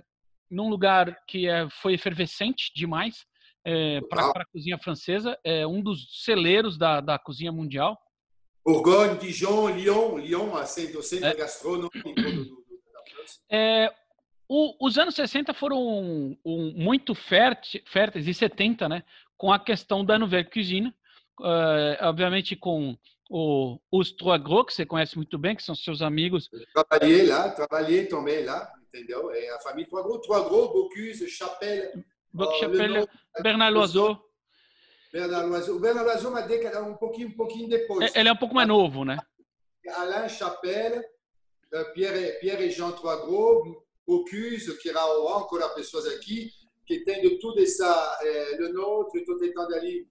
num lugar que é, foi efervescente demais é, para a cozinha francesa, é um dos celeiros da, da cozinha mundial.
Bourgogne, Dijon, Lyon, Lyon, assim, do centro é. gastronômico do, do, do, da França.
É, o, os anos 60 foram um, um, muito férteis, e 70, né? Com a questão da Nouvelle Cuisine, uh, obviamente com o, os Trois Gros, que você conhece muito bem, que são seus amigos.
Eu trabalhei lá, trabalhei também lá, entendeu? É a família Trois Gros, Trois Gros, Bocuse, Chapelle.
Bocuse, Chapelle, Bernard Loiseau.
Bernard Loiseau. O Bernard Loiseau, uma década, um pouquinho, um pouquinho depois.
É, ele é um pouco mais novo, né?
Alain Chapelle, Pierre, Pierre e Jean Trois Gros, Bocuse, que era encore pessoas aqui, que tem de tudo essa, é, le nôtre, estou tentando ali,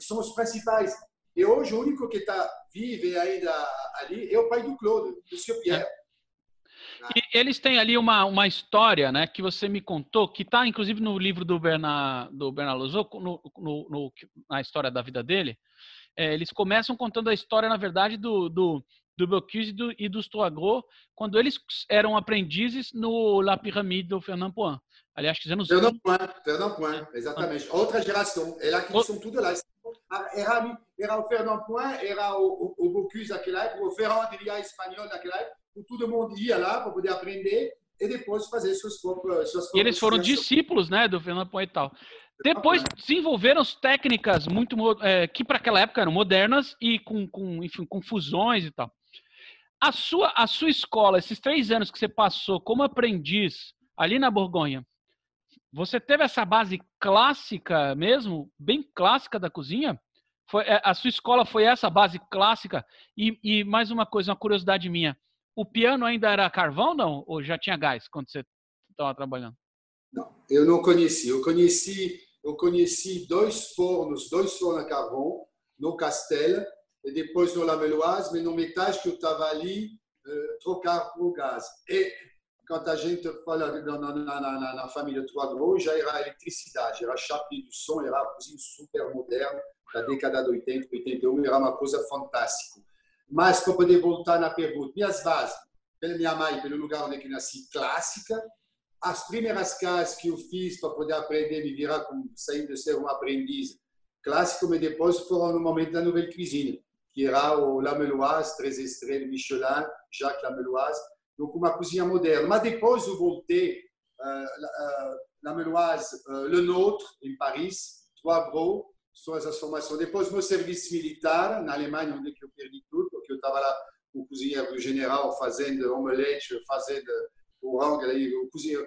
são os principais. E hoje o único que está vivo ainda ali é o pai do Claude, o Monsieur Pierre. É.
E eles têm ali uma, uma história, né, que você me contou, que está inclusive no livro do Bernard, do Bernard Lozou, no, no, no, na história da vida dele. É, eles começam contando a história, na verdade, do, do, do Bocuse e dos Toagro, quando eles eram aprendizes no La Pyramide do Fernand Poin. Aliás, anos...
Fernand Poin, Fernand Poin, exatamente. Outra geração. Ela que são tudo lá. Era, era o Fernand Poin, era o, o, o Bocuse daquela época, o Ferrand de Lia espanhol daquela época, todo mundo ia lá para poder aprender e depois fazer suas próprias... Suas
e eles foram discípulos né, do Fernand Poin e tal. Depois desenvolveram técnicas muito é, que para aquela época eram modernas e com, com, enfim, com fusões e tal. A sua, a sua escola, esses três anos que você passou como aprendiz ali na Borgonha, você teve essa base clássica mesmo, bem clássica da cozinha? Foi, é, a sua escola foi essa base clássica? E, e mais uma coisa, uma curiosidade minha. O piano ainda era carvão, não? Ou já tinha gás quando você estava trabalhando?
Não, eu não conheci. Eu conheci, eu conheci dois fornos, dois fornos a carvão no Castelo e depois no Lameloise, mas no metade que eu estava ali, uh, trocar por gás. E quando a gente fala na, na, na, na família Trois já era eletricidade, era chapéu do som, era uma cozinha super moderna da década de 80, 81, era uma coisa fantástica. Mas, para poder voltar na pergunta, minhas bases, pela minha mãe, pelo lugar onde eu nasci, clássica, as primeiras casas que eu fiz para poder aprender, me virar como saindo de ser um aprendiz clássico, mas depois foram no momento da nouvelle cuisine, que era o Lameloise, três estrelas Michelin, Jacques Lameloise, donc uma cozinha moderna. Mas depois eu voltei uh, uh, Lameloise, uh, Le Nôtre, em Paris, Trois Gros, essas formações. Depois meu serviço militar, na Alemanha, onde eu perdi tudo, eu lá general fazendo omelete, fazendo o rango, o cozinheiro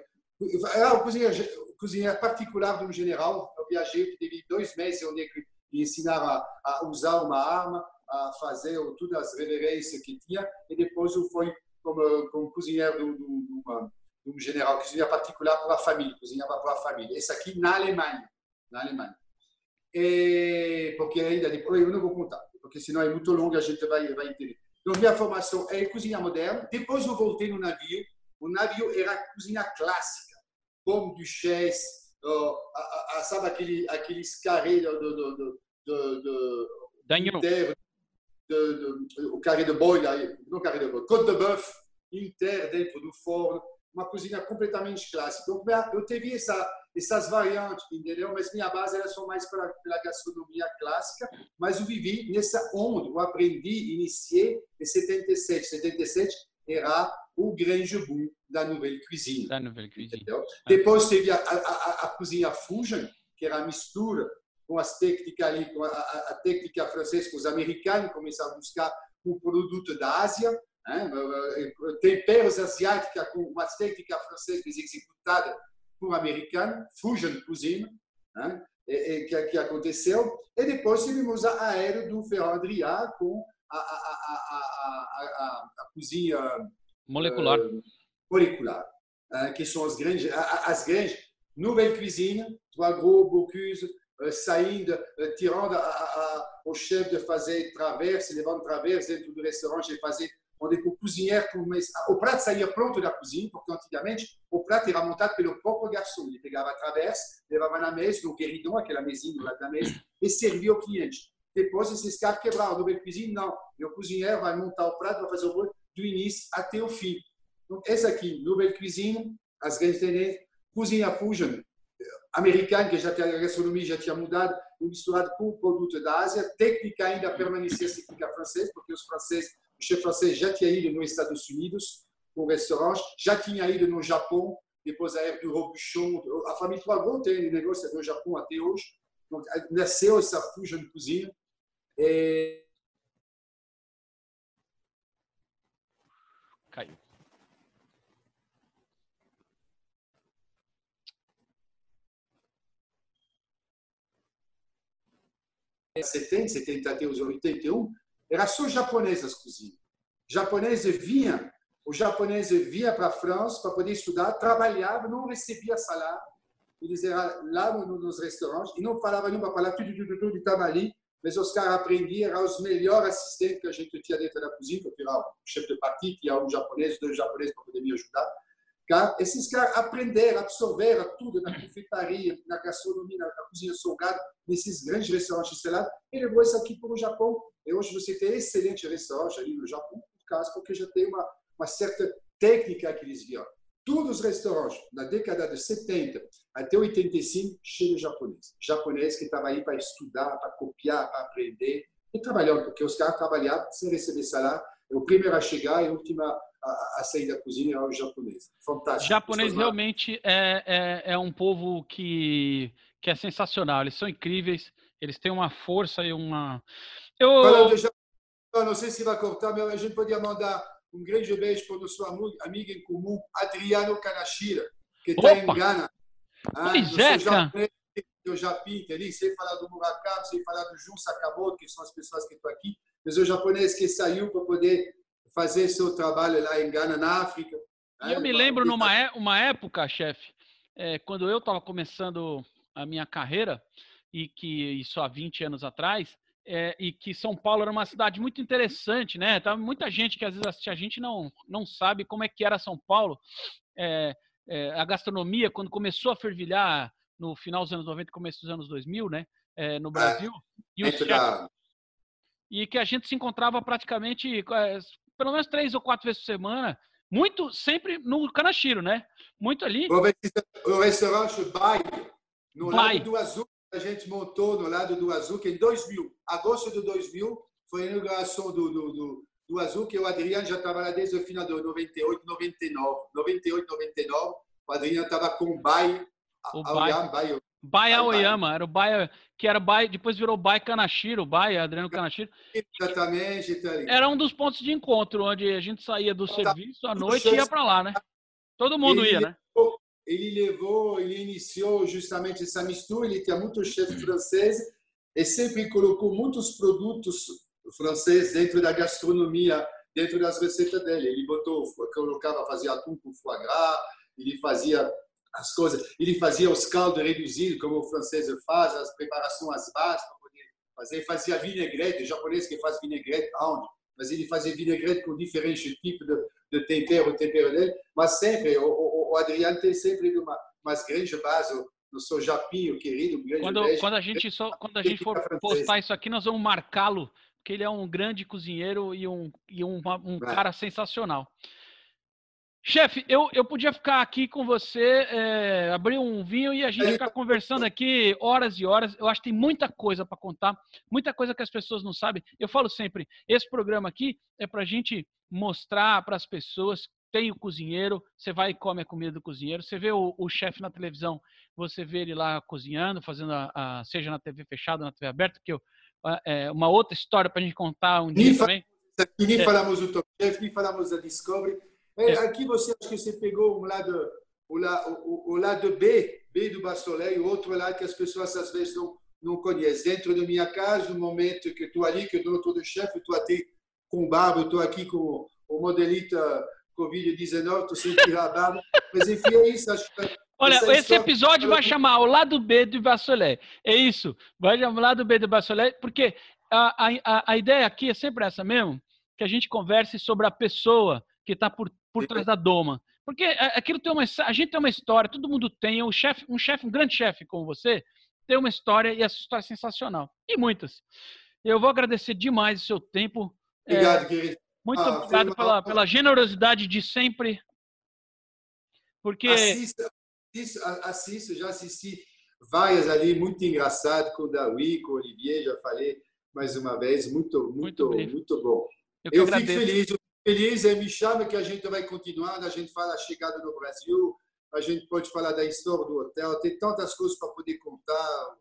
era o cozinheiro, cozinheiro particular general. Eu viajei, tive dois meses onde me ensinaram a, a, usar uma arma, a fazer todas as reverências que tinha. E depois eu fui como, como cozinheiro de, de, de, um general, cozinheiro particular para a família, cozinhava para a família. Esse aqui na Alemanha. Na Alemanha. E, porque ainda depois, eu não vou contar, porque senão é muito longo a gente vai, vai entender. Então, minha formação é cozinha moderna. Depois eu voltei no navio. O navio era cozinha clássica como Duchesse, uh, a, a, sabe aquele, aqueles carrés do, do, do, do, do
Inter,
o carré de boi, não carré de boi, côte de bœuf inter dentro do forno, uma cozinha completamente clássica. Então, eu tive essa, essas variantes, entendeu? Mas minha base era só mais para a gastronomia clássica, mas eu vivi nessa onda, eu aprendi, iniciei em 77. 77 era o grande boom da Nouvelle Cuisine.
Da Nouvelle Cuisine.
Entendeu? Depois teve a, a, a, cozinha Fusion, que era a mistura com as técnicas ali, com a, a, técnica francesa, que os americanos começaram a buscar um produto da Ásia, né? temperos asiáticos com uma técnica francesa executada por americano, Fusion Cuisine, né? e, e, que, que, aconteceu. E depois tivemos a aéreo do Ferrand Adrià com a, a, a, cozinha
molecular.
Uh, molecular, uh, que são as grandes, as grandes nouvelles cuisines, Trois Gros, Bocuse, saindo, tirando o chefe de fazer traverse, levando traverse dentro do restaurante e fazer onde o cozinheiro começa. O prato saía pronto da cozinha, porque antigamente o prato era montado pelo próprio garçom. Ele pegava a traverse, levava na mesa, no gueridon, aquela mesinha lado da mesa, e servia ao cliente. Depois, esses caras quebraram. No cuisine, não. O cozinheiro vai montar o prato, vai fazer o bolo do início até o fim. Então, essa aqui, nouvelle cuisine, as grandes tendências, cozinha fusion, americana, que já tinha, a gastronomia já tinha mudado, misturado com o produto da Ásia. Técnica ainda permanecia técnica francesa, porque os franceses, o chefe francês já tinha ido nos Estados Unidos com restaurantes, já tinha ido no Japão, depois a era do Robuchon. A família Trois tem negócio no Japão até hoje. Donc, nasceu essa fusion cozinha é... 70, 73 ou 81, era só japonesas cozinham. Japoneses vinha, o japonês vinha para a França para poder estudar, trabalhava, não recebia salário. Eles eram lá nos restaurantes e não falavam nenhuma palavra, tudo, tudo, tudo, estava ali. Mas os caras aprendiam, eram os melhores assistentes que a gente tinha dentro da cozinha, porque era o chefe de partido, tinha um japonês, dois japoneses para poder me ajudar. Cara, esses caras aprenderam, absorveram tudo na confeitaria, na gastronomia, na cozinha salgada, nesses grandes restaurantes selados, e levou isso aqui para o Japão. E hoje você tem excelente restaurante ali no Japão, por causa, porque já tem uma, uma certa técnica que eles viram todos os restaurantes, na década de 70 até 85, cheio de japonês. Japonês que estava aí para estudar, para copiar, para aprender e trabalhando, porque os caras trabalhavam sem receber salário. O primeiro a chegar e o último a, a, sair da cozinha era o japonês. Fantástico.
Japonês realmente é, é, é um povo que, que é sensacional. Eles são incríveis, eles têm uma força e uma.
Eu... Falando de... Eu não sei se vai cortar, mas a gente podia mandar um grande beijo para o nosso amigo em comum, Adriano Kanashira, que está em Gana.
Ah, pois é, cara.
Eu já pinto ali, sei falar do Murakami, sei falar do Jun Sakamoto, que são as pessoas que estão aqui, mas o japonês que saiu para poder fazer seu trabalho lá em Gana, na África.
E eu me lembro numa é, uma época, chefe, é, quando eu estava começando a minha carreira, e que isso há 20 anos atrás, é, e que São Paulo era uma cidade muito interessante, né? Tava muita gente que às vezes assiste a gente não, não sabe como é que era São Paulo. É, é, a gastronomia, quando começou a fervilhar no final dos anos 90 começo dos anos 2000, né? É, no Brasil. e, os chefs, e que a gente se encontrava praticamente é, pelo menos três ou quatro vezes por semana, muito sempre no Canachiro, né? Muito ali.
O restaurante Bai, no Bai. lado do Azul, a gente montou no lado do Azul, que em 2000, agosto de 2000, foi a inauguração do, do, do, do Azul, que o Adriano já estava lá desde o final de 98, 99. 98, 99, o Adriano estava com o Bai,
o Bai. Bai, Bai Aoyama, era o Bai, que era Bai, depois virou Bai Kanashiro, Bai, Adriano Kanashiro.
Exatamente. Então,
era um dos pontos de encontro, onde a gente saía do serviço à noite e ia para lá, né? Todo mundo ia, né?
ele levou, ele iniciou justamente essa mistura. Ele tinha muitos chefes franceses e sempre colocou muitos produtos franceses dentro da gastronomia, dentro das receitas dele. Ele botou, colocava, fazia atum com foie gras, ele fazia as coisas, ele fazia os caldos reduzidos, como o francês faz, as preparações básicas para poder fazer. Fazia vinagrete, o japonês que faz vinagrete, onde? Mas ele fazia vinagrete com diferentes tipos de, de tempero, tempero dele, mas sempre o, o o Adriano tem sempre uma, umas grandes bases no seu Japinho, querido, grande
quando, beijo. quando a gente só quando a gente for postar isso aqui nós vamos marcá-lo porque ele é um grande cozinheiro e um, e um, um cara sensacional chefe eu, eu podia ficar aqui com você é, abrir um vinho e a gente ficar conversando aqui horas e horas eu acho que tem muita coisa para contar muita coisa que as pessoas não sabem eu falo sempre esse programa aqui é para a gente mostrar para as pessoas tem o cozinheiro, você vai e come a comida do cozinheiro, você vê o, o chefe na televisão, você vê ele lá cozinhando, fazendo a, a seja na TV fechada, na TV aberta, que eu, é uma outra história para a gente contar um dia também.
Aqui nem é. falamos do Top Chef, nem falamos da Discovery. É. Aqui você acho que você pegou o lado, o, lado, o, o lado B, B do Bastolet, o outro lado que as pessoas às vezes não, não conhecem. Dentro da minha casa, no momento que estou ali, que eu estou todo chefe, estou até com barba, estou aqui com o modelito Covid-19, estou sem tirar a barba. Mas enfim, é isso. Acho que
Olha, esse episódio vai chamar o lado B do Vassolé. É isso. Vai chamar o lado B do Vassolé, porque a, a, a ideia aqui é sempre essa mesmo, que a gente converse sobre a pessoa que está por, por trás da doma. Porque aquilo tem uma, a gente tem uma história, todo mundo tem, um chefe, um chefe, um grande chefe como você, tem uma história e essa história é sensacional. E muitas. Eu vou agradecer demais o seu tempo.
Obrigado, é, querido.
Muito ah, obrigado pela, pela generosidade de sempre. Porque.
Assista, assista, já assisti várias ali, muito engraçado com o Dawi, com o Olivier, já falei mais uma vez, muito, muito, muito, muito bom. Eu, Eu fico feliz, feliz, me chama que a gente vai continuando, a gente fala a chegada no Brasil, a gente pode falar da história do hotel, tem tantas coisas para poder contar,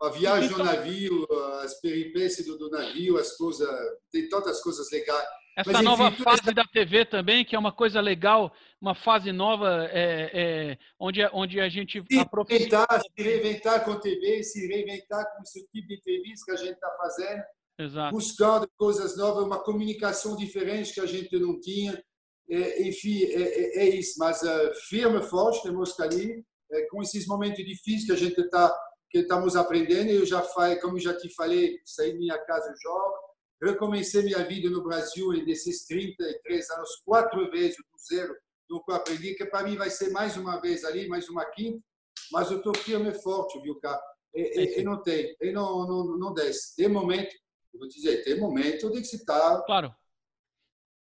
a viagem no navio, as peripécias do, do, navio, as coisas, tem tantas coisas legais.
Essa Mas, nova enfim, fase essa... da TV também, que é uma coisa legal, uma fase nova, é, é, onde, onde a gente...
Se reinventar, se reinventar com TV, se reinventar com esse tipo de entrevista que a gente está fazendo,
Exato.
buscando coisas novas, uma comunicação diferente que a gente não tinha. É, enfim, é, é, é isso. Mas uh, firme, forte, temos que ali, é, com esses momentos difíceis que a gente está que estamos aprendendo. Eu já falei, como já te falei, saí da minha casa jovem, recomecei minha vida no Brasil e desses 33 anos, quatro vezes do zero, do que eu aprendi, que para mim vai ser mais uma vez ali, mais uma quinta, mas eu estou firme e forte, viu, cara? E, e, e, não tem, e não, não, não desce. Tem momento, vou dizer, tem momento de que se está.
Claro.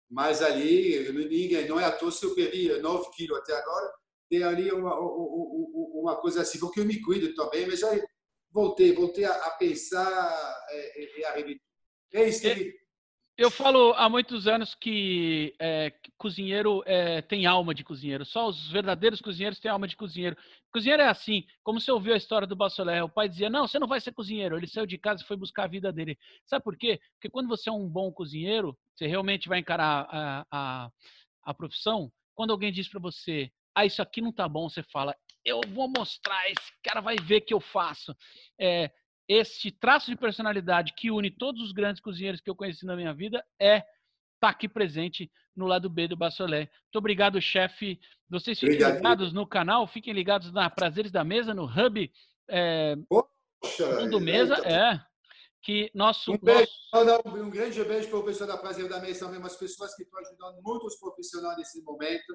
Mas ali, ninguém, não é à toa se eu perdi 9 quilos até agora, tem ali uma, uma coisa assim, porque eu me cuido também, mas já voltei, voltei a, pensar e, a rever. É isso, querido.
Eu falo há muitos anos que é, cozinheiro é, tem alma de cozinheiro. Só os verdadeiros cozinheiros têm alma de cozinheiro. Cozinheiro é assim, como você ouviu a história do Bassolé. O pai dizia, não, você não vai ser cozinheiro. Ele saiu de casa e foi buscar a vida dele. Sabe por quê? Porque quando você é um bom cozinheiro, você realmente vai encarar a, a, a profissão. Quando alguém diz para você, ah, isso aqui não tá bom, você fala, eu vou mostrar, esse cara vai ver que eu faço. É, este traço de personalidade que une todos os grandes cozinheiros que eu conheci na minha vida é tá aqui presente no lado B do Bassolé. Muito obrigado, chefe. Vocês fiquem obrigado. ligados no canal, fiquem ligados na Prazeres da Mesa, no Hub é, Poxa, do Mesa, é. Que nosso,
um, beijo, nosso... um grande beijo para o pessoal da Prazer da Mesa, também umas pessoas que estão ajudando muito os profissionais nesse momento.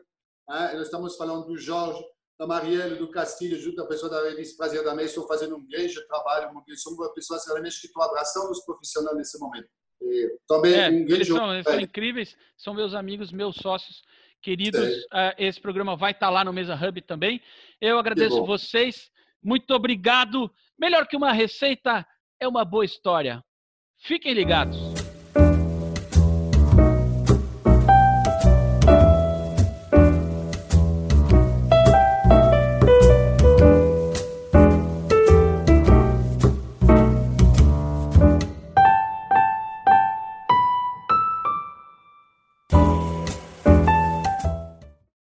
Né? Nós estamos falando do Jorge, da Marielle, do Castilho, junto à pessoa da revista Prazer da Mesa, estão fazendo um grande trabalho, são pessoas realmente que estão abraçando os profissionais nesse momento. E também
é, um grande eles são, eles são incríveis, são meus amigos, meus sócios queridos. Uh, esse programa vai estar lá no Mesa Hub também. Eu agradeço vocês. Muito obrigado. Melhor que uma receita é uma boa história. Fiquem ligados.